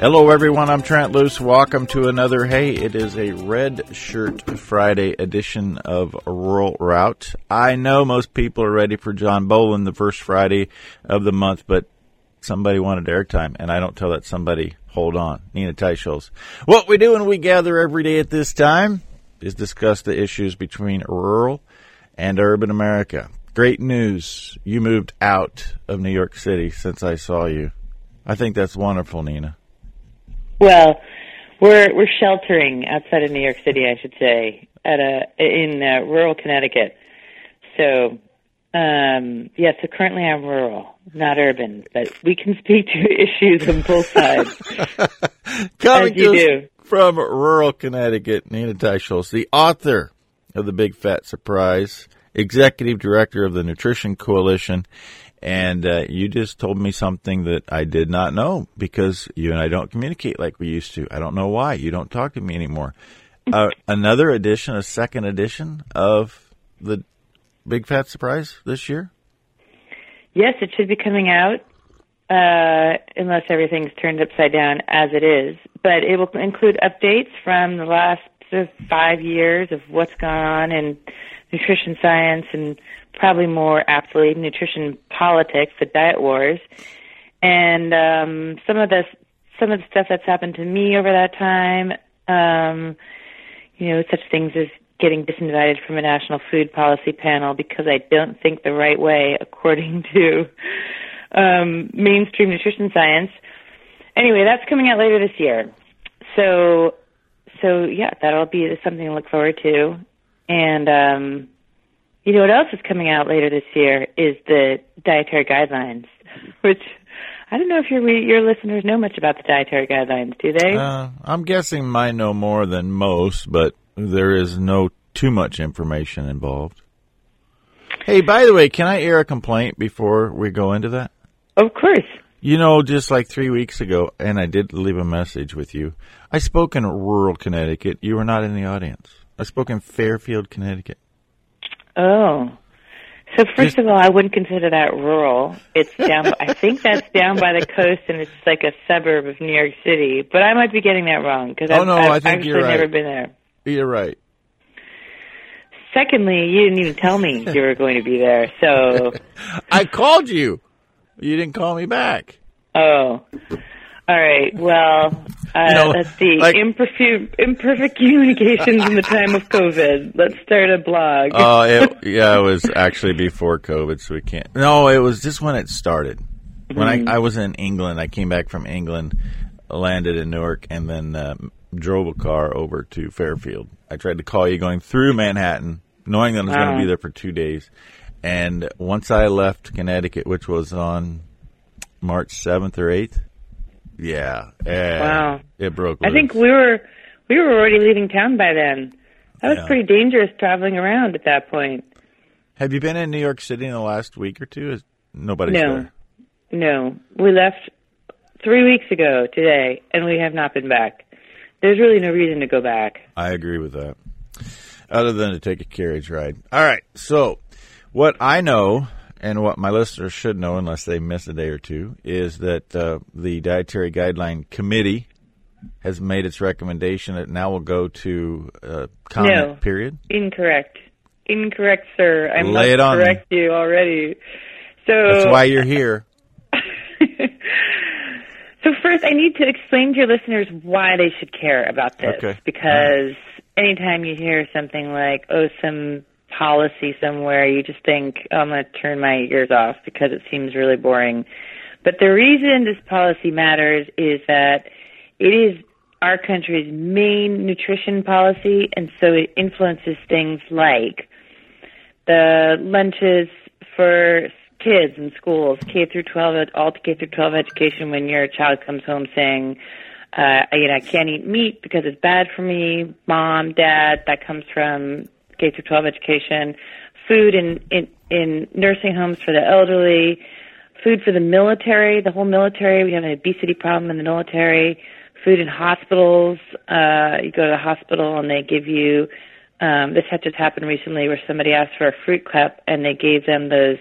Hello, everyone. I'm Trent Loos. Welcome to another. Hey, it is a Red Shirt Friday edition of Rural Route. I know most people are ready for John Boland the first Friday of the month, but somebody wanted airtime, and I don't tell that somebody. Hold on, Nina Teicholz. What we do when we gather every day at this time is discuss the issues between rural and urban America. Great news! You moved out of New York City since I saw you. I think that's wonderful, Nina. Well, we're we're sheltering outside of New York City, I should say, at a in uh, rural Connecticut. So, um, yeah. So currently, I'm rural, not urban, but we can speak to issues on both sides. Coming as you do. from rural Connecticut, Nina Teicholz, the author of The Big Fat Surprise, executive director of the Nutrition Coalition, and uh, you just told me something that I did not know because you and I don't communicate like we used to. I don't know why. You don't talk to me anymore. Uh, another edition, a second edition of the Big Fat Surprise this year? Yes, it should be coming out, uh, unless everything's turned upside down as it is. But it will include updates from the last five years of what's gone on in nutrition science and probably more aptly nutrition politics, the diet wars, and um, some of the some of the stuff that's happened to me over that time. Um, you know, such things as getting disinvited from a national food policy panel because I don't think the right way according to um, mainstream nutrition science. Anyway, that's coming out later this year. So, so yeah, that'll be something to look forward to. And um, you know what else is coming out later this year is the dietary guidelines, which I don't know if your your listeners know much about the dietary guidelines. Do they? Uh, I'm guessing mine know more than most, but there is no too much information involved. Hey, by the way, can I air a complaint before we go into that? of course. You know, just like three weeks ago, and I did leave a message with you. I spoke in rural Connecticut. You were not in the audience. I spoke in Fairfield, Connecticut. Oh. So first Just- of all, I wouldn't consider that rural. It's down. I think that's down by the coast, and it's like a suburb of New York City. But I might be getting that wrong because Oh, I've, no, I've I think you're right. never been there. You're right. Secondly, you didn't even tell me you were going to be there. So, I called you. You didn't call me back. oh, all right. Well, uh, know, let's see. like- imperfect, imperfect communications in the time of COVID. Let's start a blog. Oh, it, yeah, it was actually before COVID, so we can't. No, it was just when it started. When I, I was in England, I came back from England, landed in Newark, and then um, drove a car over to Fairfield. I tried to call you going through Manhattan, knowing that I was going to be there for two days. And once I left Connecticut, which was on March 7th or 8th, yeah, Wow. it broke I think we were we were already leaving town by then. That was Yeah. pretty dangerous traveling around at that point. Have you been in New York City in the last week or two? Is nobody's No. there? No, we left three weeks ago today, and we have not been back. There's really no reason to go back. I agree with that. Other than to take a carriage ride. All right. So, what I know and what my listeners should know, unless they miss a day or two, is that uh, the Dietary Guideline Committee has made its recommendation. It now will go to uh, comment No. period. Incorrect. Incorrect, sir. I Lay must it on me. correct you already. So That's why you're here. So first, I need to explain to your listeners why they should care about this. Okay. Because anytime you hear something like, "Oh, some policy somewhere," you just think, oh, "I'm going to turn my ears off because it seems really boring." But the reason this policy matters is that it is our country's main nutrition policy, and so it influences things like the lunches for kids in schools, K through 12, all K through 12 education. When your child comes home saying, uh, "You know, I can't eat meat because it's bad for me," mom, dad, that comes from K through 12 education. Food in in in nursing homes for the elderly, food for the military, the whole military. We have an obesity problem in the military. Food in hospitals. Uh, you go to the hospital and they give you. Um, this had just happened recently where somebody asked for a fruit cup and they gave them those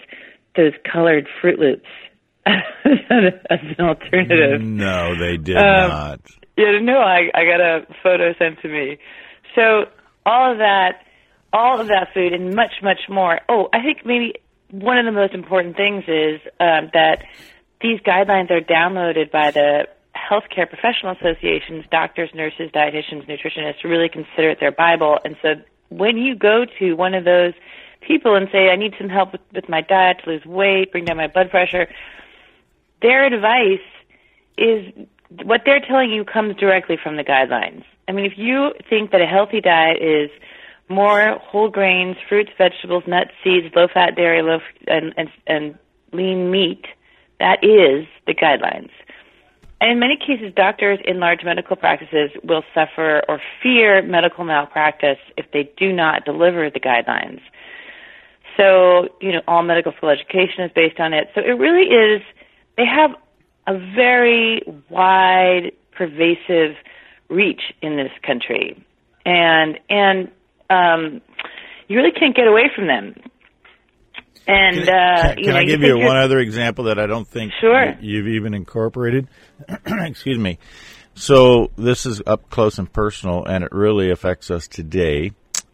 those colored Fruit Loops as an alternative. No, they did um, not. Yeah, no, I I got a photo sent to me. So all of that, all of that food, and much much more. Oh, I think maybe one of the most important things is um, that these guidelines are downloaded by the healthcare professional associations, doctors, nurses, dietitians, nutritionists really consider it their Bible. And so when you go to one of those people and say, I need some help with, with my diet to lose weight, bring down my blood pressure, their advice is what they're telling you comes directly from the guidelines. I mean, if you think that a healthy diet is more whole grains, fruits, vegetables, nuts, seeds, low fat dairy, low and, and and lean meat, that is the guidelines. And in many cases, doctors in large medical practices will suffer or fear medical malpractice if they do not deliver the guidelines. So, you know, all medical school education is based on it. So it really is, they have a very wide, pervasive reach in this country. And, and, um, you really can't get away from them. And can, uh, can, can you know, I give you, you one other example that I don't think sure. you've even incorporated? Excuse me. So this is up close and personal, and it really affects us today.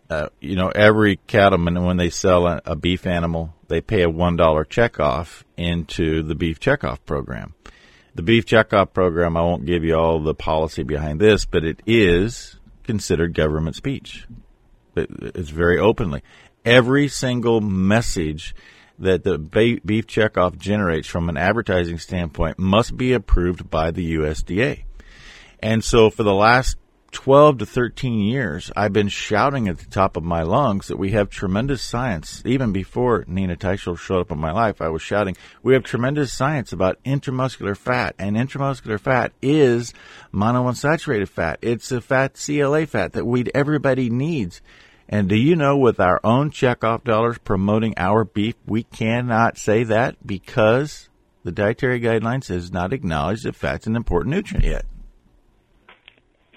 Uh, you know, every cattleman when they sell a, a beef animal, they pay a one dollar checkoff into the beef checkoff program. The beef checkoff program, I won't give you all the policy behind this, but it is considered government speech. It's very openly every single message that the beef checkoff generates from an advertising standpoint must be approved by the USDA. And so for the last 12 to 13 years, I've been shouting at the top of my lungs that we have tremendous science. Even before Nina Teicholz showed up in my life, I was shouting, we have tremendous science about intramuscular fat, and intramuscular fat is monounsaturated fat. It's a fat CLA fat that we everybody needs. And do you know with our own checkoff dollars promoting our beef, we cannot say that because the dietary guidelines has not acknowledged that fat's an important nutrient yet.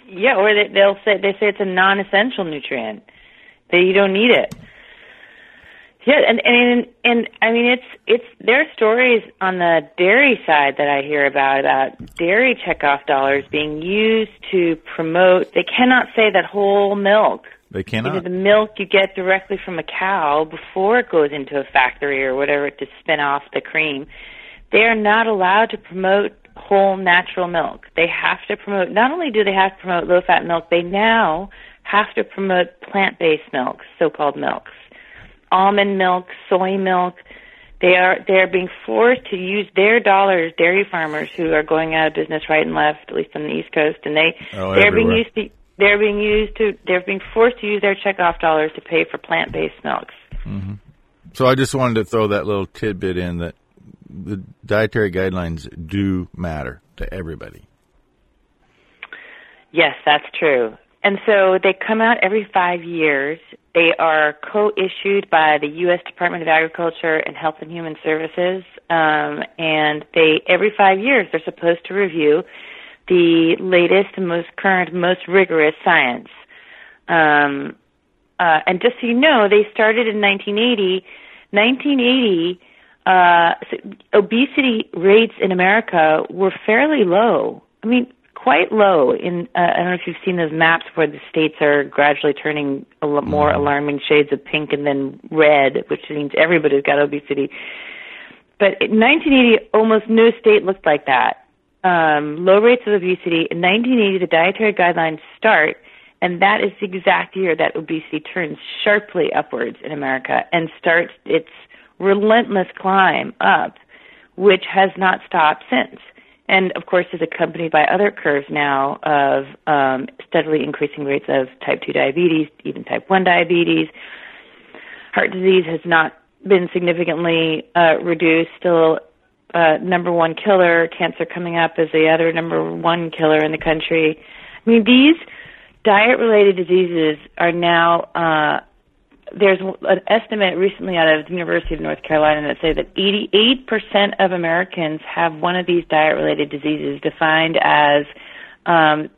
Yeah, or they, they'll say they say it's a non-essential nutrient that you don't need it. Yeah, and and and I mean it's it's there are stories on the dairy side that I hear about about dairy checkoff dollars being used to promote. They cannot say that whole milk they cannot. The milk you get directly from a cow before it goes into a factory or whatever to spin off the cream. They are not allowed to promote whole natural milk. They have to promote, not only do they have to promote low fat milk, they now have to promote plant based milks, so called milks. Almond milk, soy milk. They are they are being forced to use their dollars, dairy farmers who are going out of business right and left, at least on the East Coast, and they oh, they're everywhere. being used to they're being used to they're being forced to use their checkoff dollars to pay for plant based milks. Mm-hmm. So I just wanted to throw that little tidbit in that the dietary guidelines do matter to everybody. Yes, that's true. And so they come out every five years. They are co-issued by the U.S. Department of Agriculture and Health and Human Services, um, and they every five years they're supposed to review the latest and most current, most rigorous science. Um, uh, and just so you know, they started in 1980. 1980, uh, so obesity rates in America were fairly low. I mean, quite low. In uh, I don't know if you've seen those maps where the states are gradually turning a lot more mm-hmm. alarming shades of pink and then red, which means everybody's got obesity. But in 1980, almost no state looked like that um, low rates of obesity. In 1980, the dietary guidelines start, and that is the exact year that obesity turns sharply upwards in America and starts its relentless climb up, which has not stopped since. And of course, is accompanied by other curves now of um, steadily increasing rates of type 2 diabetes, even type 1 diabetes. Heart disease has not been significantly uh, reduced, still uh, number one killer, cancer coming up as the other number one killer in the country. I mean, these diet related diseases are now, uh, there's an estimate recently out of the University of North Carolina that say that 88% of Americans have one of these diet related diseases defined as um,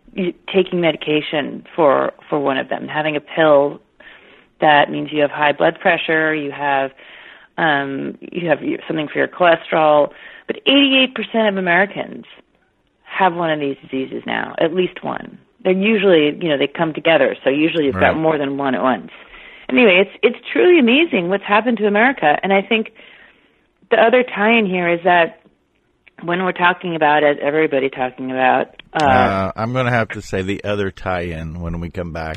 taking medication for, for one of them, having a pill that means you have high blood pressure, you have um, you have something for your cholesterol, but 88% of Americans have one of these diseases now, at least one. They're usually, you know, they come together, so usually you've Right. got more than one at once. Anyway, it's it's truly amazing what's happened to America, and I think the other tie-in here is that when we're talking about, as everybody talking about, uh, Uh, I'm going to have to say the other tie-in when we come back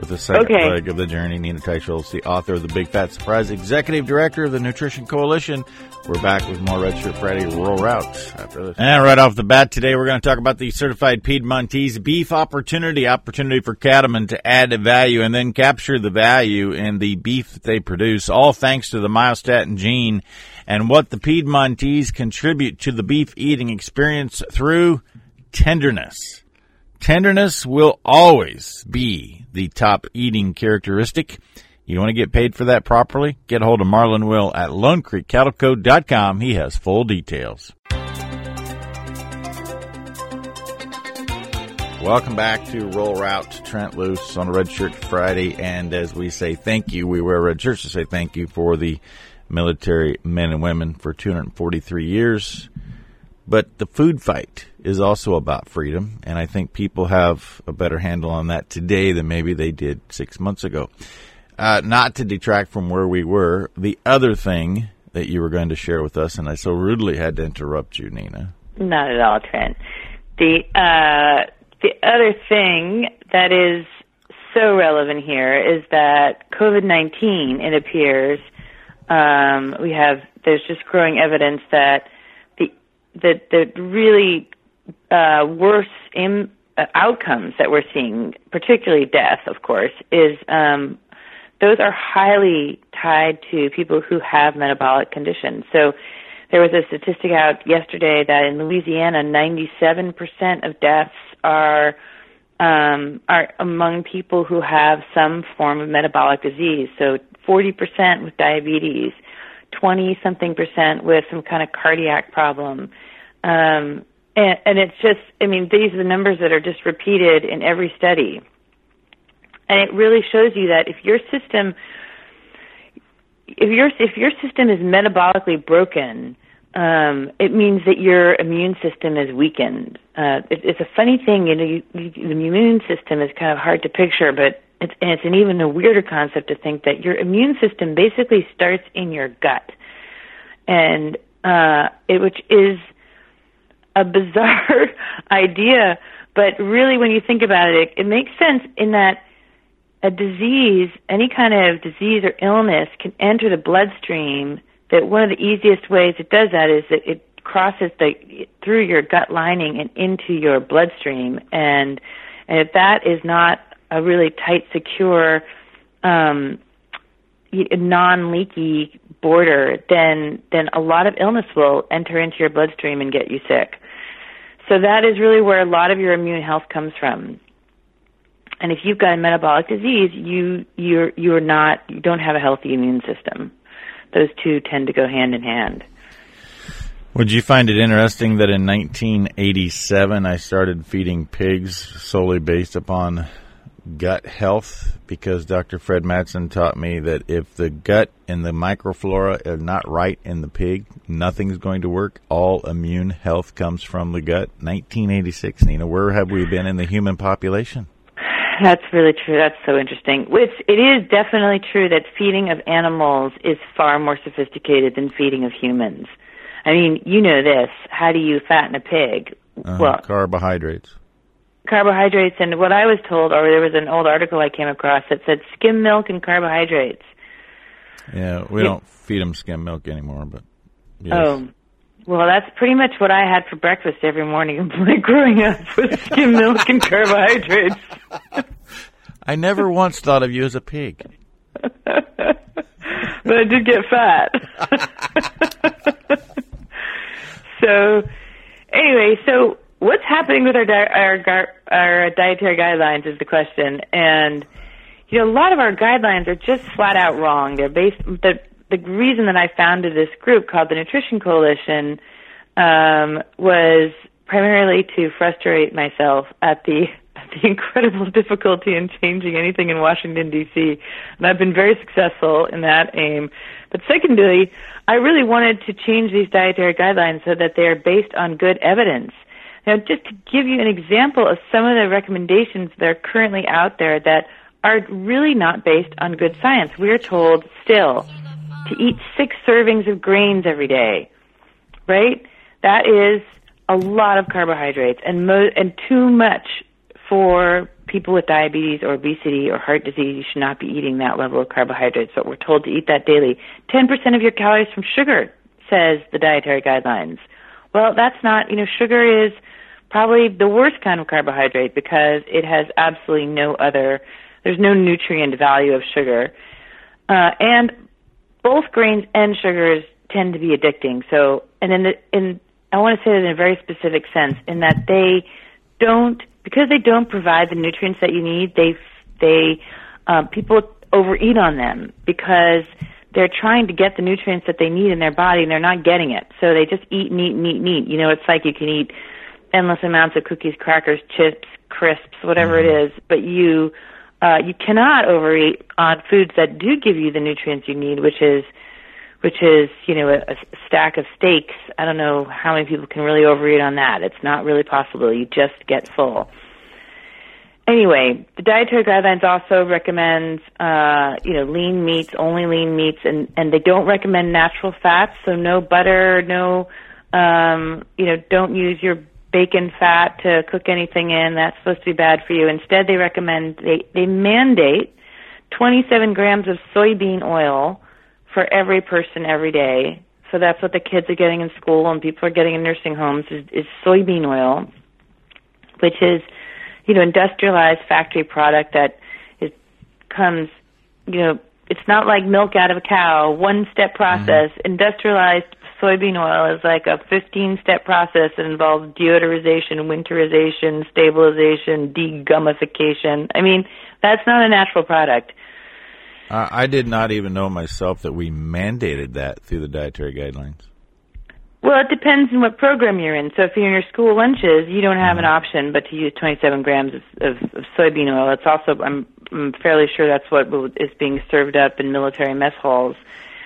with the second Okay. leg of the journey. Nina Teicholz, the author of the Big Fat Surprise, executive director of the Nutrition Coalition. We're back with more Red Shirt Friday rural routes after this. And right off the bat today, we're going to talk about the certified Piedmontese beef opportunity, opportunity for cattlemen to add value and then capture the value in the beef that they produce, all thanks to the myostatin gene and what the Piedmontese contribute to the beef eating experience through tenderness. Tenderness will always be the top eating characteristic. You want to get paid for that properly? Get a hold of Marlon Will at LoneCreekCattleCo.com. He has full details. Welcome back to Rural Route Trent Loos on Red Shirt Friday. And as we say thank you, we wear red shirts to say thank you for the military men and women for 243 years. But the food fight is also about freedom, and I think people have a better handle on that today than maybe they did six months ago. Uh, not to detract from where we were, the other thing that you were going to share with us, and I so rudely had to interrupt you, Nina. Not at all, Trent. The uh, the other thing that is so relevant here is that COVID nineteen. It appears um, we have there's just growing evidence that the the really uh, worse Im- uh, outcomes that we're seeing, particularly death, of course, is um, those are highly tied to people who have metabolic conditions. So there was a statistic out yesterday that in Louisiana, 97% of deaths are um, are among people who have some form of metabolic disease. So 40% with diabetes, 20 something percent with some kind of cardiac problem. Um, and, and it's just, I mean, these are the numbers that are just repeated in every study. And it really shows you that if your system, if your if your system is metabolically broken, um, it means that your immune system is weakened. Uh, it, it's a funny thing, you know. You, you, the immune system is kind of hard to picture, but it's and it's an even a weirder concept to think that your immune system basically starts in your gut, and uh, it, which is a bizarre idea, but really, when you think about it, it, it makes sense in that a disease, any kind of disease or illness, can enter the bloodstream. That one of the easiest ways it does that is that it crosses the through your gut lining and into your bloodstream, and and if that is not a really tight, secure, um, non-leaky border, then then a lot of illness will enter into your bloodstream and get you sick. So that is really where a lot of your immune health comes from. And if you've got a metabolic disease, you you're you're not you don't have a healthy immune system. Those two tend to go hand in hand. Would you find it interesting that in 1987 I started feeding pigs solely based upon gut health because Dr. Fred Madsen taught me that if the gut and the microflora are not right in the pig, nothing's going to work. All immune health comes from the gut. 1986, Nina. Where have we been in the human population? That's really true. That's so interesting. It's, it is definitely true that feeding of animals is far more sophisticated than feeding of humans. I mean, you know this. How do you fatten a pig? Uh, well, carbohydrates. Carbohydrates, and what I was told, or there was an old article I came across that said skim milk and carbohydrates. Yeah, we Yeah. don't feed them skim milk anymore, but yes. Oh, well, that's pretty much what I had for breakfast every morning growing up was skim milk and carbohydrates. I never once thought of you as a pig. but I did get fat. so, anyway, so what's happening with our di- our our dietary guidelines is the question, and you know a lot of our guidelines are just flat out wrong. They're based the the reason that I founded this group called the Nutrition Coalition um, was primarily to frustrate myself at the at the incredible difficulty in changing anything in Washington D.C. And I've been very successful in that aim. But secondly, I really wanted to change these dietary guidelines so that they are based on good evidence. Now, just to give you an example of some of the recommendations that are currently out there that are really not based on good science. We are told still to eat six servings of grains every day, right? That is a lot of carbohydrates and mo- and too much for people with diabetes or obesity or heart disease. You should not be eating that level of carbohydrates, but we're told to eat that daily. 10% of your calories from sugar, says the dietary guidelines. Well, that's not, you know, sugar is probably the worst kind of carbohydrate because it has absolutely no other, there's no nutrient value of sugar. Uh, and both grains and sugars tend to be addicting. So, and in the, in, I want to say that in a very specific sense, in that they don't, because they don't provide the nutrients that you need, they, they, uh, people overeat on them because they're trying to get the nutrients that they need in their body and they're not getting it. So they just eat and eat and eat and eat. You know, it's like you can eat endless amounts of cookies, crackers, chips, crisps, whatever mm-hmm. it is, but you uh, you cannot overeat on foods that do give you the nutrients you need, which is which is you know a, a stack of steaks. I don't know how many people can really overeat on that. It's not really possible. You just get full. Anyway, the dietary guidelines also recommend uh, you know lean meats, only lean meats, and and they don't recommend natural fats. So no butter, no um, you know don't use your bacon fat to cook anything in. That's supposed to be bad for you. Instead, they recommend they they mandate 27 grams of soybean oil for every person every day. So that's what the kids are getting in school and people are getting in nursing homes is, is soybean oil, which is, you know, industrialized factory product that is comes, you know, it's not like milk out of a cow, one step process. Mm-hmm. Industrialized soybean oil is like a 15 step process that involves deodorization, winterization, stabilization, degummification. I mean, that's not a natural product. Uh, I did not even know myself that we mandated that through the dietary guidelines. Well, it depends on what program you're in. So if you're in your school lunches, you don't have mm-hmm. an option but to use 27 grams of, of, of soybean oil. It's also, I'm, I'm fairly sure that's what is being served up in military mess halls.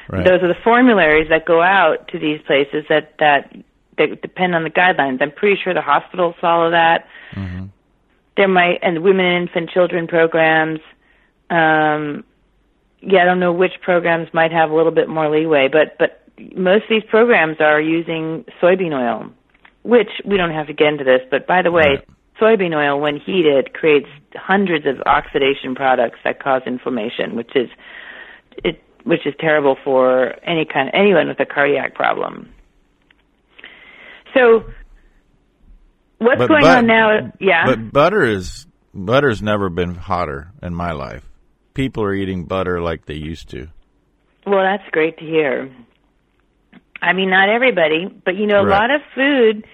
Right. Those are the formularies that go out to these places that that that depend on the guidelines. I'm pretty sure the hospitals follow that. Mm-hmm. There might and women and infant children programs. Um, yeah, I don't know which programs might have a little bit more leeway, but but most of these programs are using soybean oil, which we don't have to get into this. But by the way, right. soybean oil, when heated, creates hundreds of oxidation products that cause inflammation, which is it which is terrible for any kind anyone with a cardiac problem. So what's but going but, on now? Yeah, but butter is butter's never been hotter in my life. People are eating butter like they used to. Well, that's great to hear. I mean, not everybody, but you know, a right. lot of food.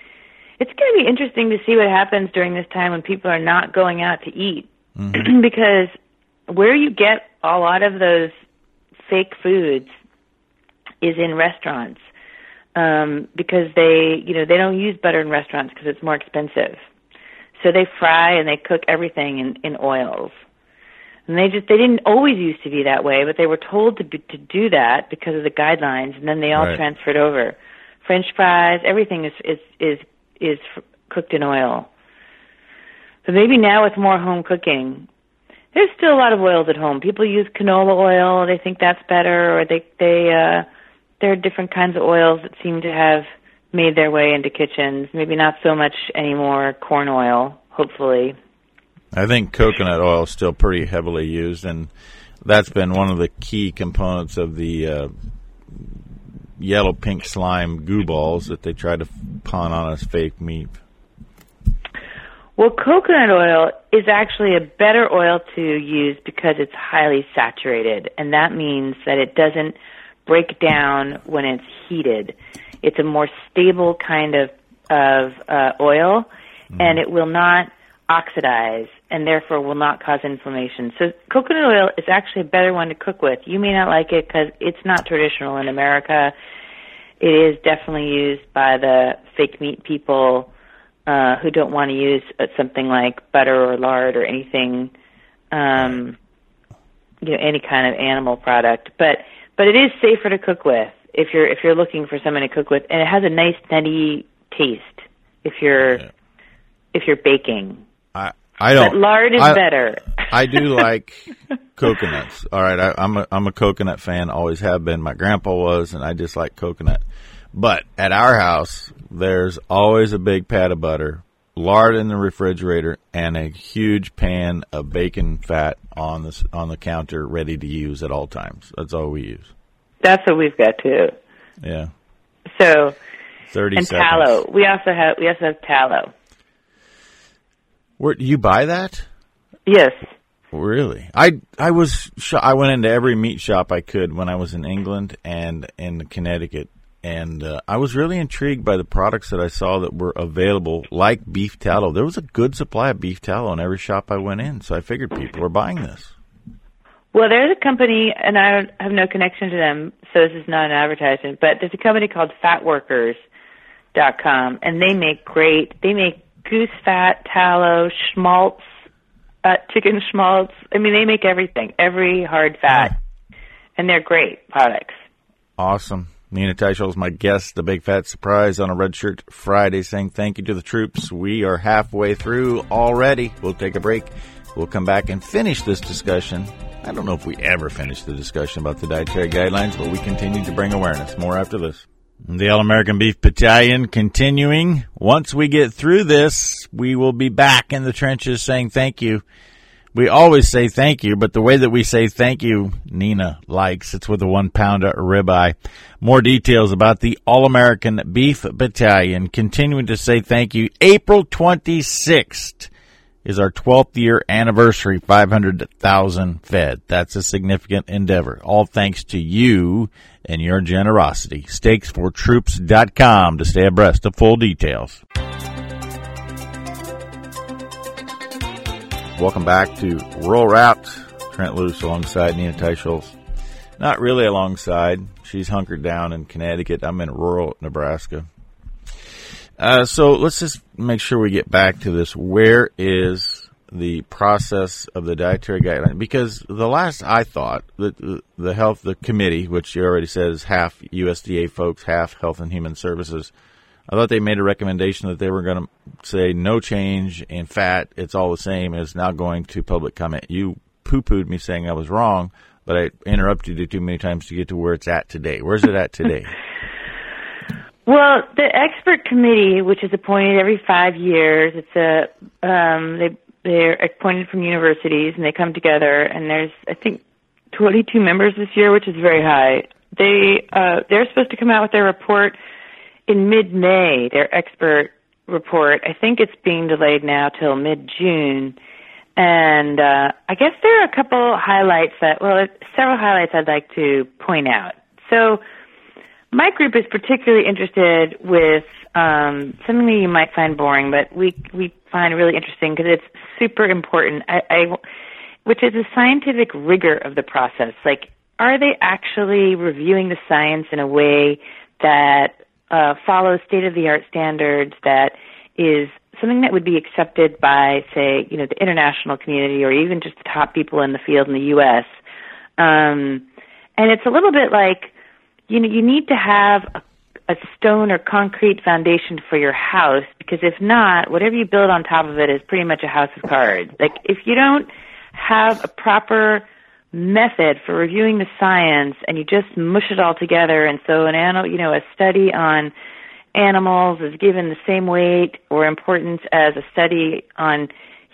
It's going to be interesting to see what happens during this time when people are not going out to eat, mm-hmm. because where you get a lot of those fake foods is in restaurants um, because they, you know, they don't use butter in restaurants because it's more expensive. So they fry and they cook everything in, in oils. And they just they didn't always used to be that way, but they were told to be, to do that because of the guidelines, and then they all right. transferred over. French fries, everything is is is is cooked in oil. So maybe now with more home cooking, there's still a lot of oils at home. People use canola oil; they think that's better, or they they uh, there are different kinds of oils that seem to have made their way into kitchens. Maybe not so much anymore corn oil, hopefully. I think coconut oil is still pretty heavily used, and that's been one of the key components of the uh, yellow pink slime goo balls that they try to pawn on as fake meat. Well, coconut oil is actually a better oil to use because it's highly saturated, and that means that it doesn't break down when it's heated. It's a more stable kind of of uh, oil, mm. and it will not oxidize, and therefore will not cause inflammation. So, coconut oil is actually a better one to cook with. You may not like it because it's not traditional in America. It is definitely used by the fake meat people uh, who don't want to use uh, something like butter or lard or anything, um, you know, any kind of animal product. But but it is safer to cook with if you're if you're looking for someone to cook with, and it has a nice nutty taste if you're yeah. if you're baking. I don't. But lard is I, better. I do like coconuts. All right, I, I'm a I'm a coconut fan. Always have been. My grandpa was, and I just like coconut. But at our house, there's always a big pat of butter, lard in the refrigerator, and a huge pan of bacon fat on the on the counter, ready to use at all times. That's all we use. That's what we've got too. Yeah. So. Thirty and seconds. tallow. We also have we also have tallow. Where you buy that? Yes. Really? I I was I went into every meat shop I could when I was in England and in Connecticut and uh, I was really intrigued by the products that I saw that were available, like beef tallow. There was a good supply of beef tallow in every shop I went in, so I figured people were buying this. Well, there's a company, and I have no connection to them, so this is not an advertisement. But there's a company called FatWorkers.com, and they make great. They make goose fat, tallow, schmaltz, uh, chicken schmaltz. I mean, they make everything, every hard fat, and they're great products. Awesome. Nina Teicholz is my guest, the big fat surprise on a red shirt Friday, saying thank you to the troops. We are halfway through already. We'll take a break. We'll come back and finish this discussion. I don't know if we ever finish the discussion about the dietary guidelines, but we continue to bring awareness. More after this. The All American Beef Battalion continuing. Once we get through this, we will be back in the trenches saying thank you we always say thank you, but the way that we say thank you, Nina likes. It's with a one pounder ribeye. More details about the All American Beef Battalion. Continuing to say thank you. April 26th is our 12th year anniversary, 500,000 fed. That's a significant endeavor. All thanks to you and your generosity. Steaksfortroops.com to stay abreast of full details. Welcome back to Rural Route. Trent Loos alongside Nina Teicholz. Not really alongside. She's hunkered down in Connecticut. I'm in rural Nebraska. Uh, so let's just make sure we get back to this. Where is the process of the dietary guideline? Because the last I thought, the, the health, the committee, which you already says half USDA folks, half Health and Human Services, I thought they made a recommendation that they were going to say no change in fat. It's all the same It's now going to public comment. You poo pooed me saying I was wrong, but I interrupted you too many times to get to where it's at today. Where's it at today? Well, the expert committee, which is appointed every five years, it's a um, they they're appointed from universities and they come together and there's I think 22 members this year, which is very high. They uh, they're supposed to come out with their report in mid-May, their expert report. I think it's being delayed now till mid-June. And uh, I guess there are a couple highlights that, well, several highlights I'd like to point out. So, my group is particularly interested with um, something that you might find boring, but we we find really interesting because it's super important. I, I, which is the scientific rigor of the process. Like, are they actually reviewing the science in a way that uh, follows state of the art standards that is something that would be accepted by, say, you know, the international community or even just the top people in the field in the U.S. Um, and it's a little bit like, you know, you need to have a, a stone or concrete foundation for your house because if not, whatever you build on top of it is pretty much a house of cards. Like if you don't have a proper method for reviewing the science and you just mush it all together and so an animal you know a study on animals is given the same weight or importance as a study on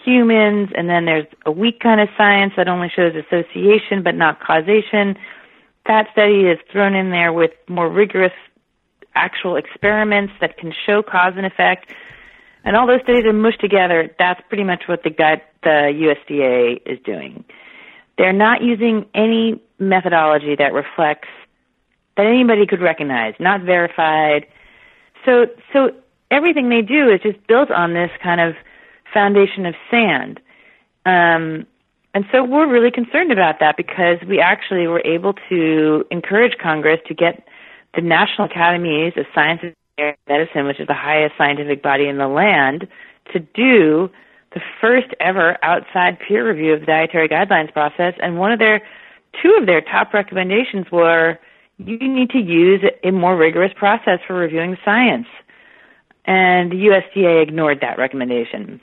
humans and then there's a weak kind of science that only shows association but not causation that study is thrown in there with more rigorous actual experiments that can show cause and effect and all those studies are mushed together that's pretty much what the guide the USDA is doing they're not using any methodology that reflects that anybody could recognize, not verified. So, so everything they do is just built on this kind of foundation of sand. Um, and so we're really concerned about that because we actually were able to encourage Congress to get the National Academies of Sciences and Medicine, which is the highest scientific body in the land, to do the first ever outside peer review of the dietary guidelines process. And one of their, two of their top recommendations were you need to use a more rigorous process for reviewing science. And the USDA ignored that recommendation.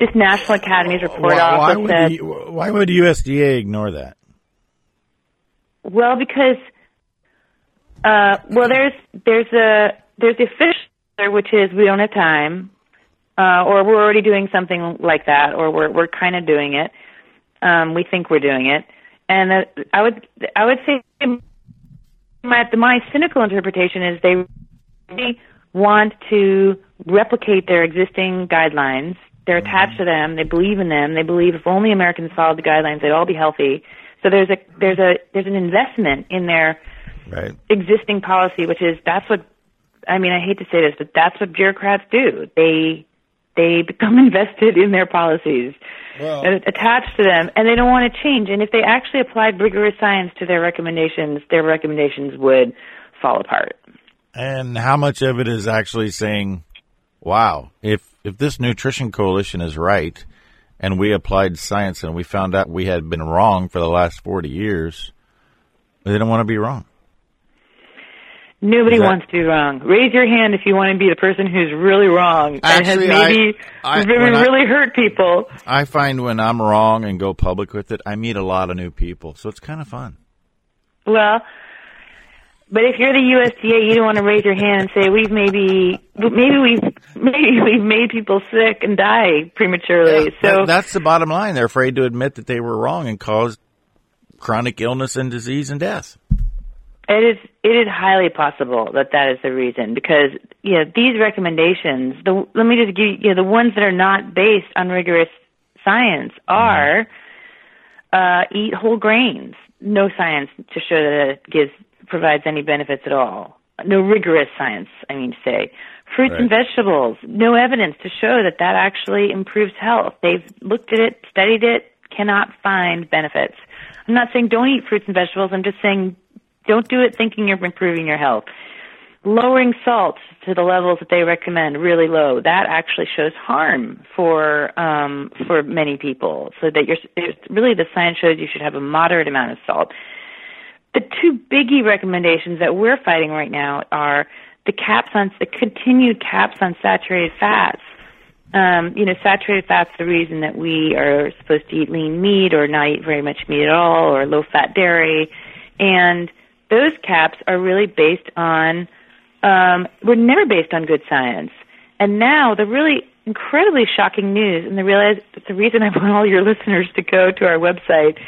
This National Academy's report why, also why would said, the, why would USDA ignore that? well, because, uh, well, there's there's a there's the official, which is we don't have time, uh, or we're already doing something like that, or we're we're kind of doing it. Um, we think we're doing it, and uh, I would I would say my my cynical interpretation is they really want to replicate their existing guidelines. They're attached to them. They believe in them. They believe if only Americans followed the guidelines, they'd all be healthy. So there's a there's a there's an investment in their Right. existing policy, which is that's what I mean. I hate to say this, but that's what bureaucrats do. They they become invested in their policies, Well- and attached to them, and they don't want to change. And if they actually applied rigorous science to their recommendations, their recommendations would fall apart. And how much of it is actually saying, "Wow, if if this nutrition coalition is right, and we applied science and we found out we had been wrong for the last forty years, they don't want to be wrong." Nobody that- wants to be wrong. Raise your hand if you want to be the person who's really wrong Actually, and has maybe I- I- really, I- really hurt people. I find when I'm wrong and go public with it, I meet a lot of new people, so it's kind of fun. Well, but if you're the USDA, you don't want to raise your hand and say we've maybe maybe we've maybe we've made people sick and die prematurely. so That- that's the bottom line. They're afraid to admit that they were wrong and caused chronic illness and disease and death. It is it is highly possible that that is the reason because you know these recommendations. The let me just give you, you know the ones that are not based on rigorous science are uh, eat whole grains. No science to show that it gives provides any benefits at all. No rigorous science, I mean to say. Fruits and vegetables. No evidence to show that that actually improves health. They've looked at it, studied it, cannot find benefits. I'm not saying don't eat fruits and vegetables. I'm just saying don't do it thinking you're improving your health. Lowering salt to the levels that they recommend, really low, that actually shows harm for um, for many people. So that you're it's really the science shows you should have a moderate amount of salt. The two biggie recommendations that we're fighting right now are the caps on the continued caps on saturated fats. Um, you know, saturated fat's the reason that we are supposed to eat lean meat or not eat very much meat at all or low fat dairy. And those caps are really based on, um, were never based on good science. And now the really incredibly shocking news, and the realize the reason I want all your listeners to go to our website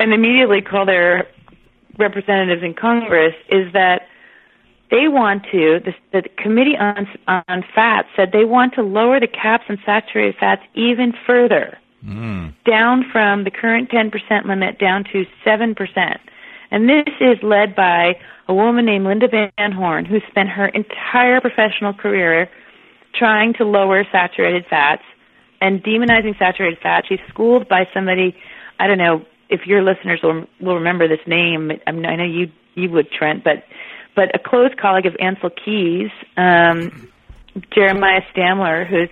and immediately call their representatives in Congress is that they want to, the, the Committee on, on Fats said they want to lower the caps on saturated fats even further, mm. down from the current 10% limit down to 7%. And this is led by a woman named Linda Van Horn, who spent her entire professional career trying to lower saturated fats and demonizing saturated fat. She's schooled by somebody, I don't know if your listeners will, will remember this name. I, mean, I know you you would, Trent, but but a close colleague of Ancel Keys, um, Jeremiah Stamler, who's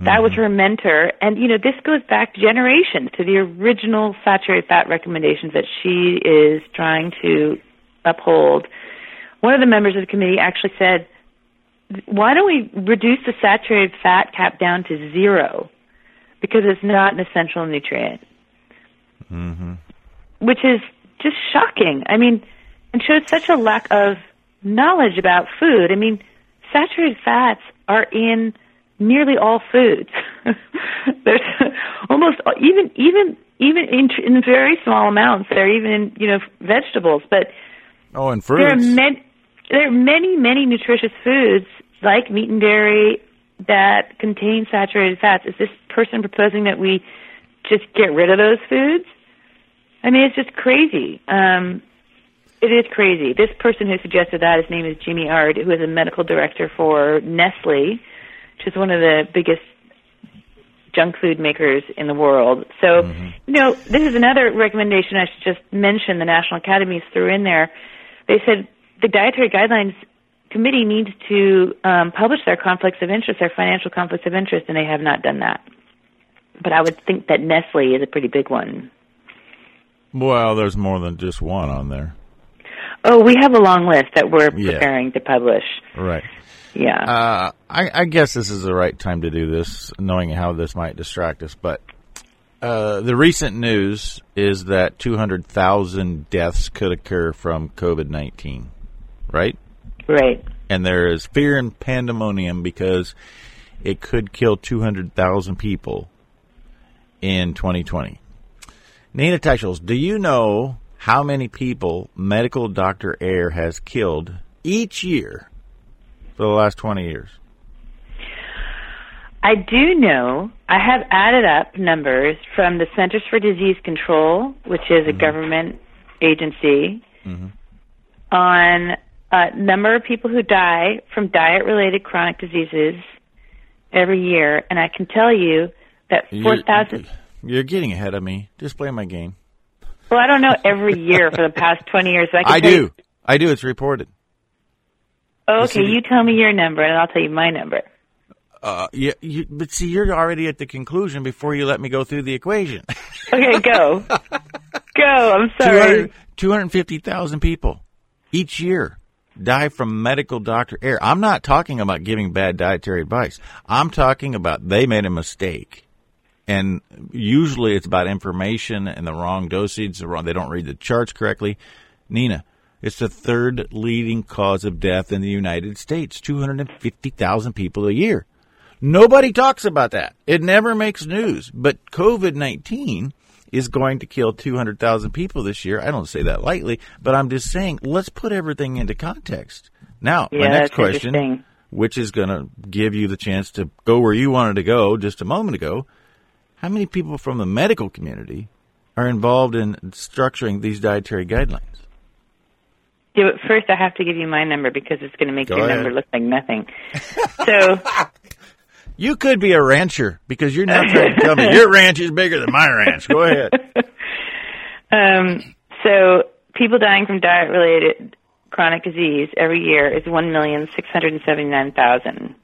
that was her mentor, and you know this goes back generations to the original saturated fat recommendations that she is trying to uphold. One of the members of the committee actually said, "Why don't we reduce the saturated fat cap down to zero? Because it's not an essential nutrient." Mm-hmm. Which is just shocking. I mean, and shows such a lack of knowledge about food. I mean, saturated fats are in nearly all foods. There's almost even even even in, in very small amounts. They're even in you know vegetables, but Oh, and there are fruits. many there are many many nutritious foods like meat and dairy that contain saturated fats. Is this person proposing that we just get rid of those foods? I mean, it's just crazy. Um, it is crazy. This person who suggested that, his name is Jimmy Ard, who is a medical director for Nestle, which is one of the biggest junk food makers in the world. So, you know, this is another recommendation I should just mention the National Academies threw in there. They said the dietary guidelines committee needs to um, publish their conflicts of interest, their financial conflicts of interest, and they have not done that. But I would think that Nestle is a pretty big one. Well, there's more than just one on there. Oh, we have a long list that we're preparing yeah. to publish. Right. Yeah. Uh, I, I, guess this is the right time to do this, knowing how this might distract us. But uh, the recent news is that 200,000 deaths could occur from COVID 19, right? Right. And there is fear and pandemonium because it could kill 200,000 people in 2020. Nina Teicholz, do you know how many people medical Dr. Air has killed each year for the last 20 years? I do know. I have added up numbers from the Centers for Disease Control, which is a mm-hmm. government agency, mm-hmm. on a number of people who die from diet related chronic diseases every year. And I can tell you that 4,000. You're getting ahead of me. Just play my game. Well, I don't know every year for the past 20 years. I, I do. You, I do. It's reported. okay, you tell me your number, and I'll tell you my number. Uh, yeah, you, but see, you're already at the conclusion before you let me go through the equation. okay, go. go. I'm sorry. 250,000 people each year die from medical doctor error. I'm not talking about giving bad dietary advice. I'm talking about they made a mistake and usually it's about information and the wrong dosage. The wrong, they don't read the charts correctly. Nina, it's the third leading cause of death in the United States. Two hundred and fifty thousand people a year. Nobody talks about that. It never makes news. But COVID nineteen is going to kill 200,000 people this year. I don't say that lightly, but I'm just saying, let's put everything into context. Now, yeah, my next question, which is going to give you the chance to go where you wanted to go just a moment ago, how many people from the medical community are involved in structuring these dietary guidelines? Yeah, but first I have to give you my number because it's going to make Go your ahead. number look like nothing. So you could be a rancher because you're not trying to tell me your ranch is bigger than my ranch. Go ahead. Um, so people dying from diet related chronic disease every year is 1,679,000.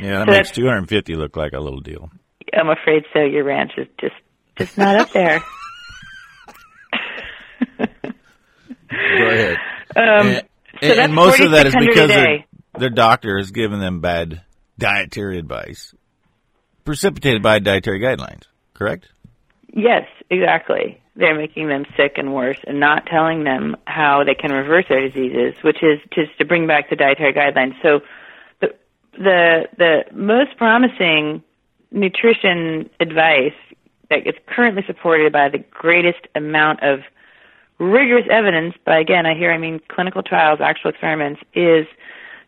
Yeah, that so makes 250 look like a little deal. I'm afraid so. Your ranch is just just not up there. Go ahead. Um, and, so and most of that is because their, their doctor has given them bad dietary advice, precipitated by dietary guidelines. Correct? Yes, exactly. They're making them sick and worse, and not telling them how they can reverse their diseases, which is just to bring back the dietary guidelines. So the the most promising nutrition advice that is currently supported by the greatest amount of rigorous evidence, by again, I hear I mean clinical trials, actual experiments, is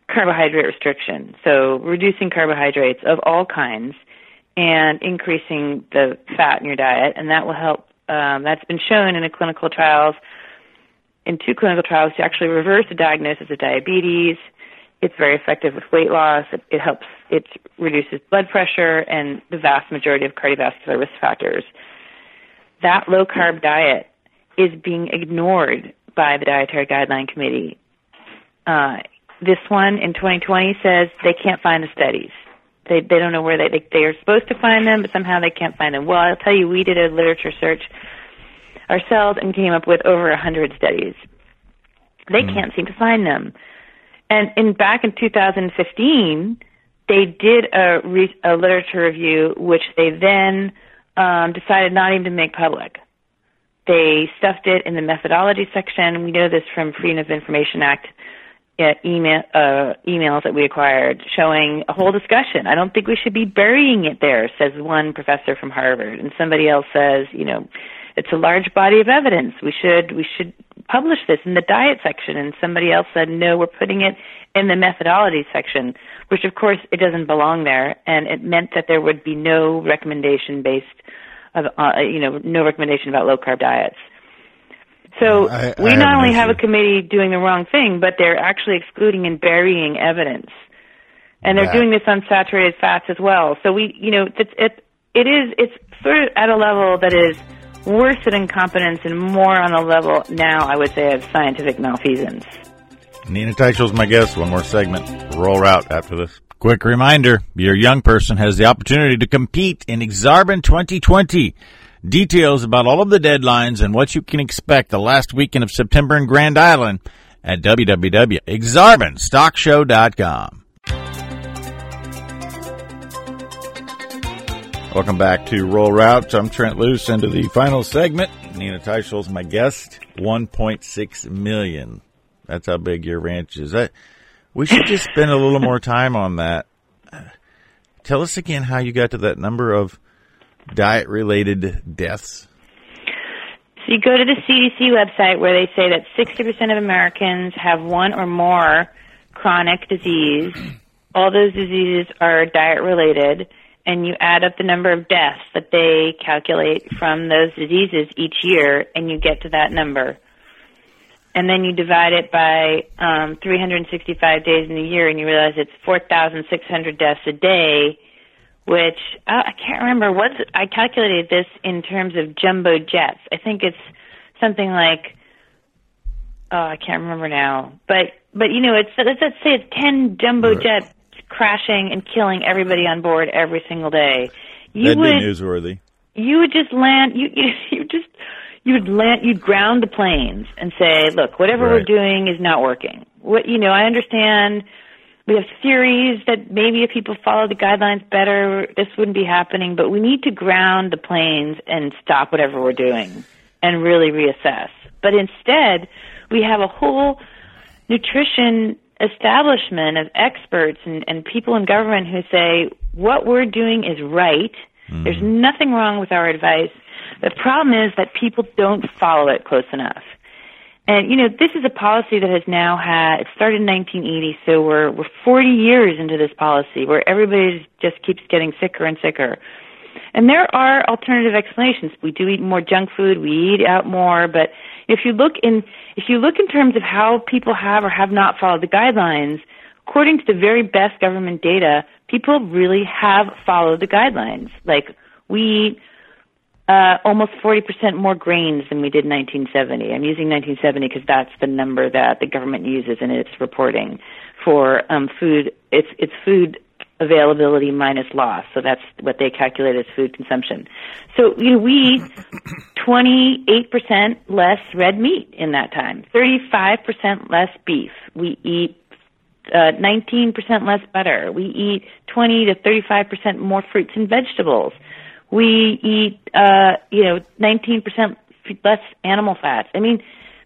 carbohydrate restriction. So reducing carbohydrates of all kinds and increasing the fat in your diet, and that will help. Um, that's been shown in a clinical trials, in two clinical trials, to actually reverse the diagnosis of diabetes it's very effective with weight loss. It, it helps, it reduces blood pressure and the vast majority of cardiovascular risk factors. That low carb diet is being ignored by the Dietary Guideline Committee. Uh, this one in 2020 says they can't find the studies. They they don't know where they, they they are supposed to find them, but somehow they can't find them. Well, I'll tell you, we did a literature search ourselves and came up with over a hundred studies. They mm. can't seem to find them. And in back in 2015, they did a, re- a literature review, which they then um, decided not even to make public. They stuffed it in the methodology section. We know this from Freedom of Information Act uh, email, uh, emails that we acquired showing a whole discussion. I don't think we should be burying it there, says one professor from Harvard, and somebody else says, you know, it's a large body of evidence. We should we should publish this in the diet section. And somebody else said, no, we're putting it in the methodology section, which of course it doesn't belong there. And it meant that there would be no recommendation based of uh, you know no recommendation about low carb diets. So I, I we not only have a committee doing the wrong thing, but they're actually excluding and burying evidence. And they're doing this on saturated fats as well. So we, you know, it's, it, it is, it's sort of at a level that is worse than incompetence and more on the level now, I would say, of scientific malfeasance. Nina Teicholz my guest. One more segment. Rural Route after this. Quick reminder, your young person has the opportunity to compete in Exarban 2020. Details about all of the deadlines and what you can expect the last weekend of September in Grand Island at www.exarbanstockshow.com. Welcome back to Rural Routes. I'm Trent Loos into the final segment. Nina Teicholz my guest. 1.6 million. That's how big your ranch is. That we should just spend a little more time on that. Tell us again how you got to that number of diet related deaths. So you go to the CDC website where they say that 60% of Americans have one or more chronic disease. All those diseases are diet related and you add up the number of deaths that they calculate from those diseases each year and you get to that number and then you divide it by um, 365 days in a year, and you realize it's 4,600 deaths a day. Which uh, I can't remember. What I calculated this in terms of jumbo jets. I think it's something like oh, I can't remember now. But but you know, it's let's, let's say it's 10 jumbo right. jets crashing and killing everybody on board every single day. You That'd would, be newsworthy. You would just land. You you, you just you'd land, you'd ground the planes and say, look, whatever right. we're doing is not working. What you know, I understand. We have theories that maybe if people follow the guidelines better, this wouldn't be happening. But we need to ground the planes and stop whatever we're doing and really reassess. But instead, we have a whole nutrition establishment of experts and, and people in government who say what we're doing is right. Mm. There's nothing wrong with our advice the problem is that people don't follow it close enough. And you know, this is a policy that has now had it started in 1980, so we're we're 40 years into this policy where everybody just keeps getting sicker and sicker. And there are alternative explanations. We do eat more junk food, we eat out more, but if you look in if you look in terms of how people have or have not followed the guidelines, according to the very best government data, people really have followed the guidelines. Like we eat uh, almost 40% more grains than we did in 1970. I'm using 1970 because that's the number that the government uses in its reporting for um, food. It's it's food availability minus loss. So that's what they calculate as food consumption. So you know we eat 28% less red meat in that time, 35% less beef. We eat uh, 19% less butter. We eat 20 to 35% more fruits and vegetables. We eat, uh, you know, 19% less animal fats. I mean,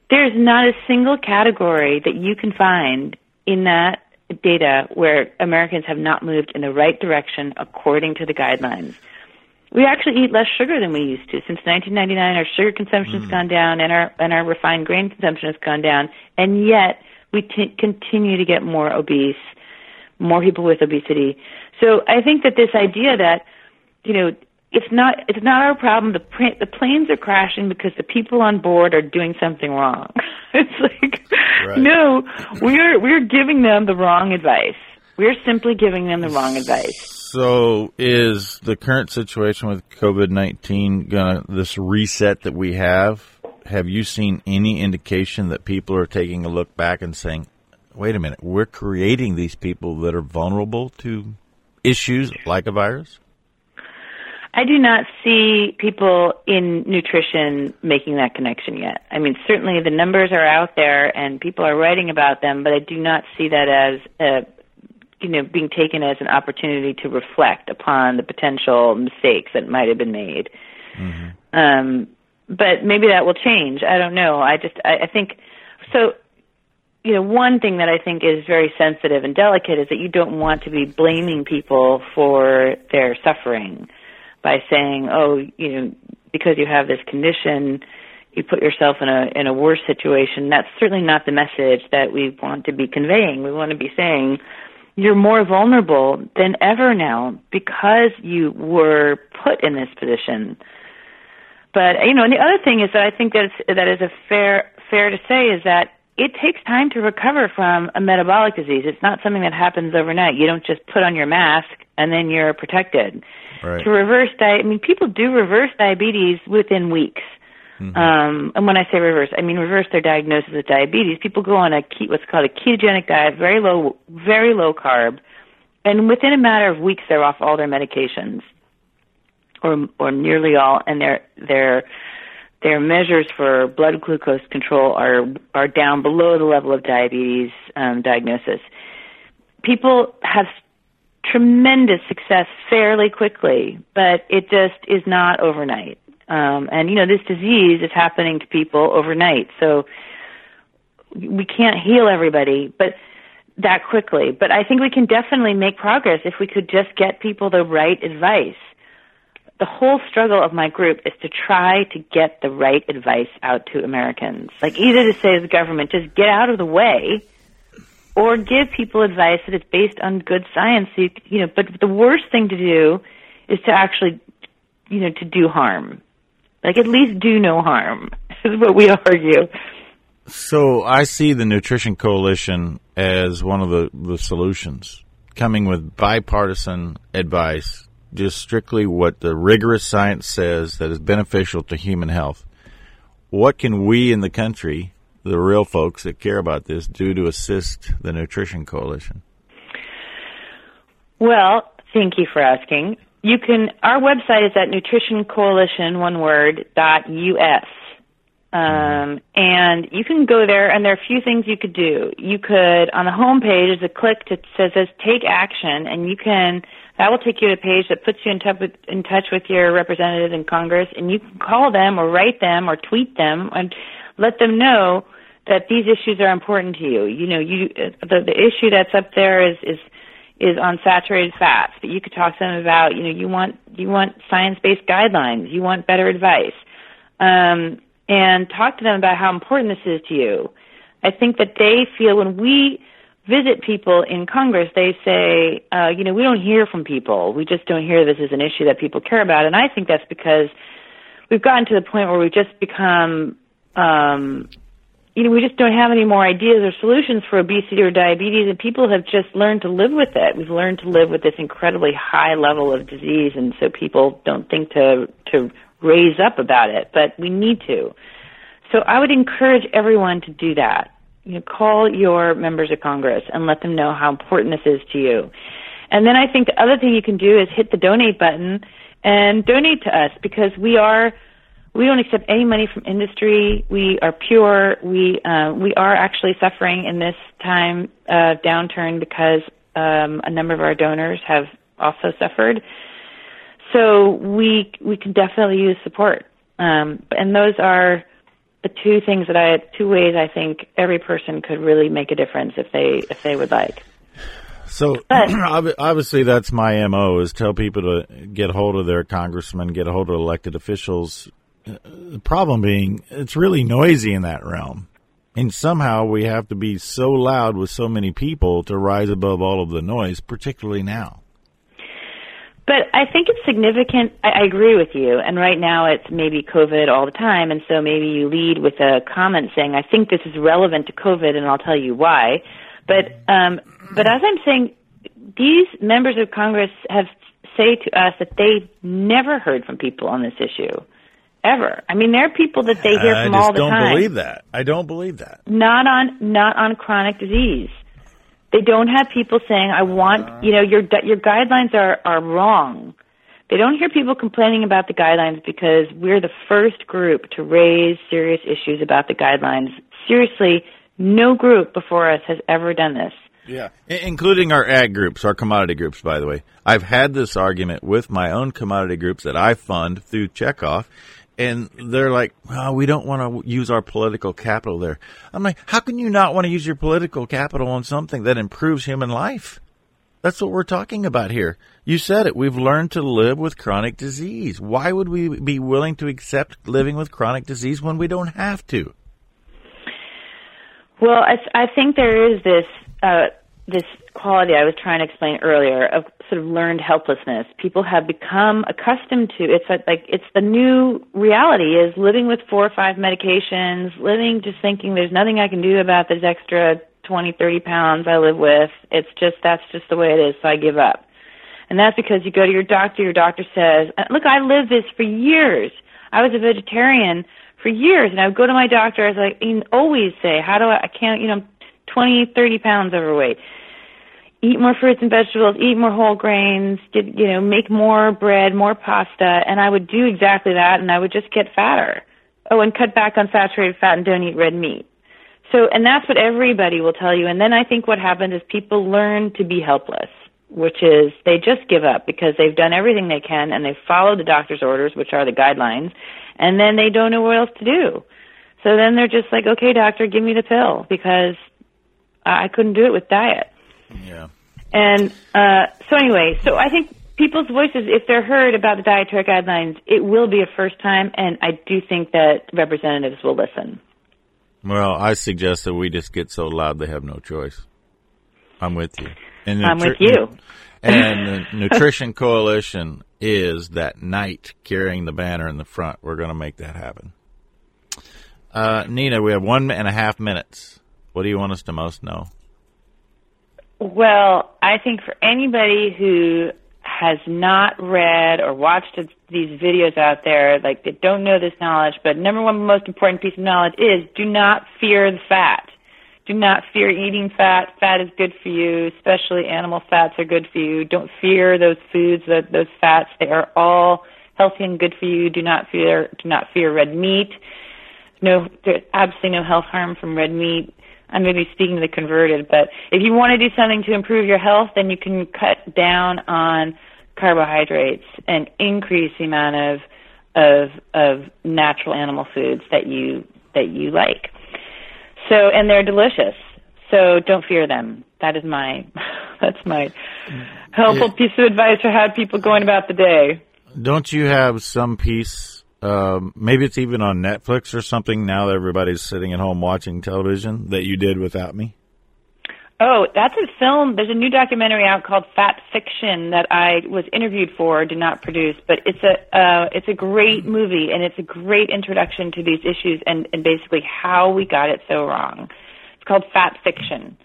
there's not a single category that you can find in that data where Americans have not moved in the right direction according to the guidelines. We actually eat less sugar than we used to. Since 1999, our sugar consumption has mm. gone down, and our and our refined grain consumption has gone down, and yet we t- continue to get more obese, more people with obesity. So I think that this idea that you know it's not it's not our problem. The the planes are crashing because the people on board are doing something wrong. it's like right. no, we're we're giving them the wrong advice. We're simply giving them the wrong advice. So, is the current situation with COVID nineteen gonna this reset that we have? Have you seen any indication that people are taking a look back and saying, "Wait a minute, we're creating these people that are vulnerable to issues like a virus"? I do not see people in nutrition making that connection yet. I mean, certainly the numbers are out there and people are writing about them, but I do not see that as a, you know, being taken as an opportunity to reflect upon the potential mistakes that might have been made. Mm-hmm. Um, but maybe that will change. I don't know. I just, I, I think, so you know, one thing that I think is very sensitive and delicate is that you don't want to be blaming people for their suffering by saying, "Oh, you know, because you have this condition, you put yourself in a in a worse situation." That's certainly not the message that we want to be conveying. We want to be saying you're more vulnerable than ever now because you were put in this position. But you know, and the other thing is that I think that that is a fair fair to say is that it takes time to recover from a metabolic disease. It's not something that happens overnight. You don't just put on your mask and then you're protected. Right. To reverse diet, I mean, people do reverse diabetes within weeks. Mm-hmm. Um, and when I say reverse, I mean reverse their diagnosis of diabetes. People go on a ke- what's called a ketogenic diet, very low, very low carb, and within a matter of weeks they're off all their medications, or or nearly all, and their their their measures for blood glucose control are are down below the level of diabetes um, diagnosis. People have tremendous success fairly quickly, but it just is not overnight. Um, and you know, this disease is happening to people overnight, so we can't heal everybody, but that quickly. But I think we can definitely make progress if we could just get people the right advice. The whole struggle of my group is to try to get the right advice out to Americans. Like either to say to the government, just get out of the way, or give people advice that is based on good science. So you, you know, but the worst thing to do is to actually, you know, to do harm. Like at least do no harm is what we argue. So I see the Nutrition Coalition as one of the, the solutions, coming with bipartisan advice, just strictly what the rigorous science says that is beneficial to human health. What can we in the country, the real folks that care about this, do to assist the Nutrition Coalition? Well, thank you for asking. You can. Our website is at nutritioncoalition one word dot us, um, and you can go there. And there are a few things you could do. You could on the home page is a click that says, says "Take Action," and you can. That will take you to a page that puts you in touch with in touch with your representative in Congress, and you can call them or write them or tweet them and let them know that these issues are important to you. You know, you the the issue that's up there is is is on saturated fats, but you could talk to them about, you know, you want you want science-based guidelines, you want better advice, um, and talk to them about how important this is to you. I think that they feel when we visit people in Congress, they say, uh, you know, we don't hear from people. We just don't hear this is an issue that people care about, and I think that's because we've gotten to the point where we've just become um, you know, we just don't have any more ideas or solutions for obesity or diabetes, and people have just learned to live with it. We've learned to live with this incredibly high level of disease, and so people don't think to to raise up about it, but we need to. So I would encourage everyone to do that. You know, call your members of Congress and let them know how important this is to you. And then I think the other thing you can do is hit the donate button and donate to us because we are we don't accept any money from industry. We are pure. We uh, we are actually suffering in this time uh, downturn because um, a number of our donors have also suffered. So we we can definitely use support, um, and those are the two things that I two ways I think every person could really make a difference if they if they would like. So but, obviously that's my mo is tell people to get hold of their congressmen, get a hold of elected officials, the problem being, it's really noisy in that realm. And somehow we have to be so loud with so many people to rise above all of the noise, particularly now. But I think it's significant. I, I agree with you. And right now it's maybe COVID all the time. And so maybe you lead with a comment saying, I think this is relevant to COVID and I'll tell you why. But, um, but as I'm saying, these members of Congress have say to us that they've never heard from people on this issue ever. I mean, there are people that they hear from all the time. I don't believe that. I don't believe that. Not on not on chronic disease. They don't have people saying, "I want you know your your guidelines are are wrong." They don't hear people complaining about the guidelines because we're the first group to raise serious issues about the guidelines. Seriously, no group before us has ever done this. Yeah, including our ag groups, our commodity groups, by the way. I've had this argument with my own commodity groups that I fund through Checkoff, and they're like, well, we don't want to use our political capital there. I'm like, how can you not want to use your political capital on something that improves human life? That's what we're talking about here. You said it. We've learned to live with chronic disease. Why would we be willing to accept living with chronic disease when we don't have to? Well, I, I think there is this uh, this quality I was trying to explain earlier of sort of learned helplessness. People have become accustomed to it's like it's the new reality is living with four or five medications, living just thinking there's nothing I can do about this extra 20, 30 pounds I live with. It's just that's just the way it is, so I give up. And that's because you go to your doctor, your doctor says, uh, "Look, I lived this for years. I was a vegetarian for years. And I would go to my doctor. I was like, always say, how do I, I can't, you know, 20, 30 pounds overweight. Eat more fruits and vegetables, eat more whole grains, get, you know, make more bread, more pasta. And I would do exactly that and I would just get fatter. Oh, and cut back on saturated fat and don't eat red meat. So, and that's what everybody will tell you. And then I think what happens is people learn to be helpless, which is they just give up because they've done everything they can and they've followed the doctor's orders, which are the guidelines, and then they don't know what else to do. So then they're just like, okay, doctor, give me the pill because I couldn't do it with diet. Yeah. And uh, so anyway, so I think people's voices, if they're heard about the dietary guidelines, it will be a first time, and I do think that representatives will listen. Well, I suggest that we just get so loud they have no choice. I'm with you. And I'm with you. And the Nutrition Coalition is that knight carrying the banner in the front. We're going to make that happen. Uh, Nina, we have one and a half minutes. What do you want us to most know? Well, I think for anybody who has not read or watched these videos out there, like they don't know this knowledge, but number one most important piece of knowledge is do not fear the fat. Do not fear eating fat. Fat is good for you, especially animal fats are good for you. Don't fear those foods, those fats. They are all healthy and good for you. Do not fear, do not fear red meat. No, there's absolutely no health harm from red meat. I'm maybe speaking to the converted, but if you want to do something to improve your health, then you can cut down on carbohydrates and increase the amount of of of natural animal foods that you that you like. So and they're delicious. So don't fear them. That is my that's my helpful yeah. piece of advice for how people going about the day. Don't you have some piece um, maybe it's even on Netflix or something now that everybody's sitting at home watching television that you did without me? Oh, that's a film. There's a new documentary out called Fat Fiction that I was interviewed for, did not produce, but it's a uh, it's a great movie and it's a great introduction to these issues and, and basically how we got it so wrong. It's called Fat Fiction.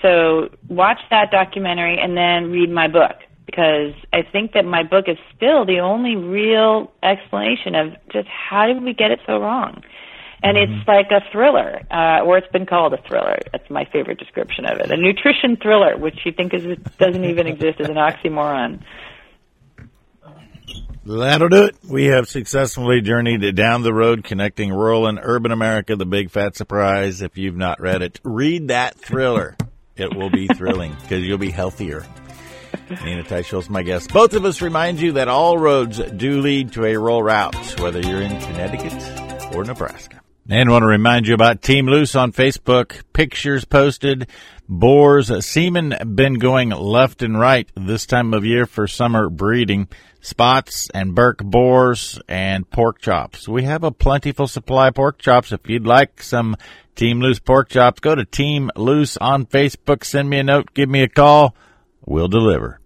So watch that documentary and then read my book because I think that my book is still the only real explanation of just how did we get it so wrong. And mm-hmm. it's like a thriller, uh, or it's been called a thriller. That's my favorite description of it. A nutrition thriller, which you think is doesn't even exist as an oxymoron. That'll do it. We have successfully journeyed down the road connecting rural and urban America, the big fat surprise. If you've not read it, read that thriller. It will be thrilling because you'll be healthier. Nina Teicholz, my guest. Both of us remind you that all roads do lead to a rural route, whether you're in Connecticut or Nebraska. And want to remind you about Team Loos on Facebook. Pictures posted. Boars, semen been going left and right this time of year for summer breeding. Spots and Burke boars and pork chops. We have a plentiful supply of pork chops. If you'd like some Team Loos pork chops, go to Team Loos on Facebook. Send me a note. Give me a call. We'll deliver.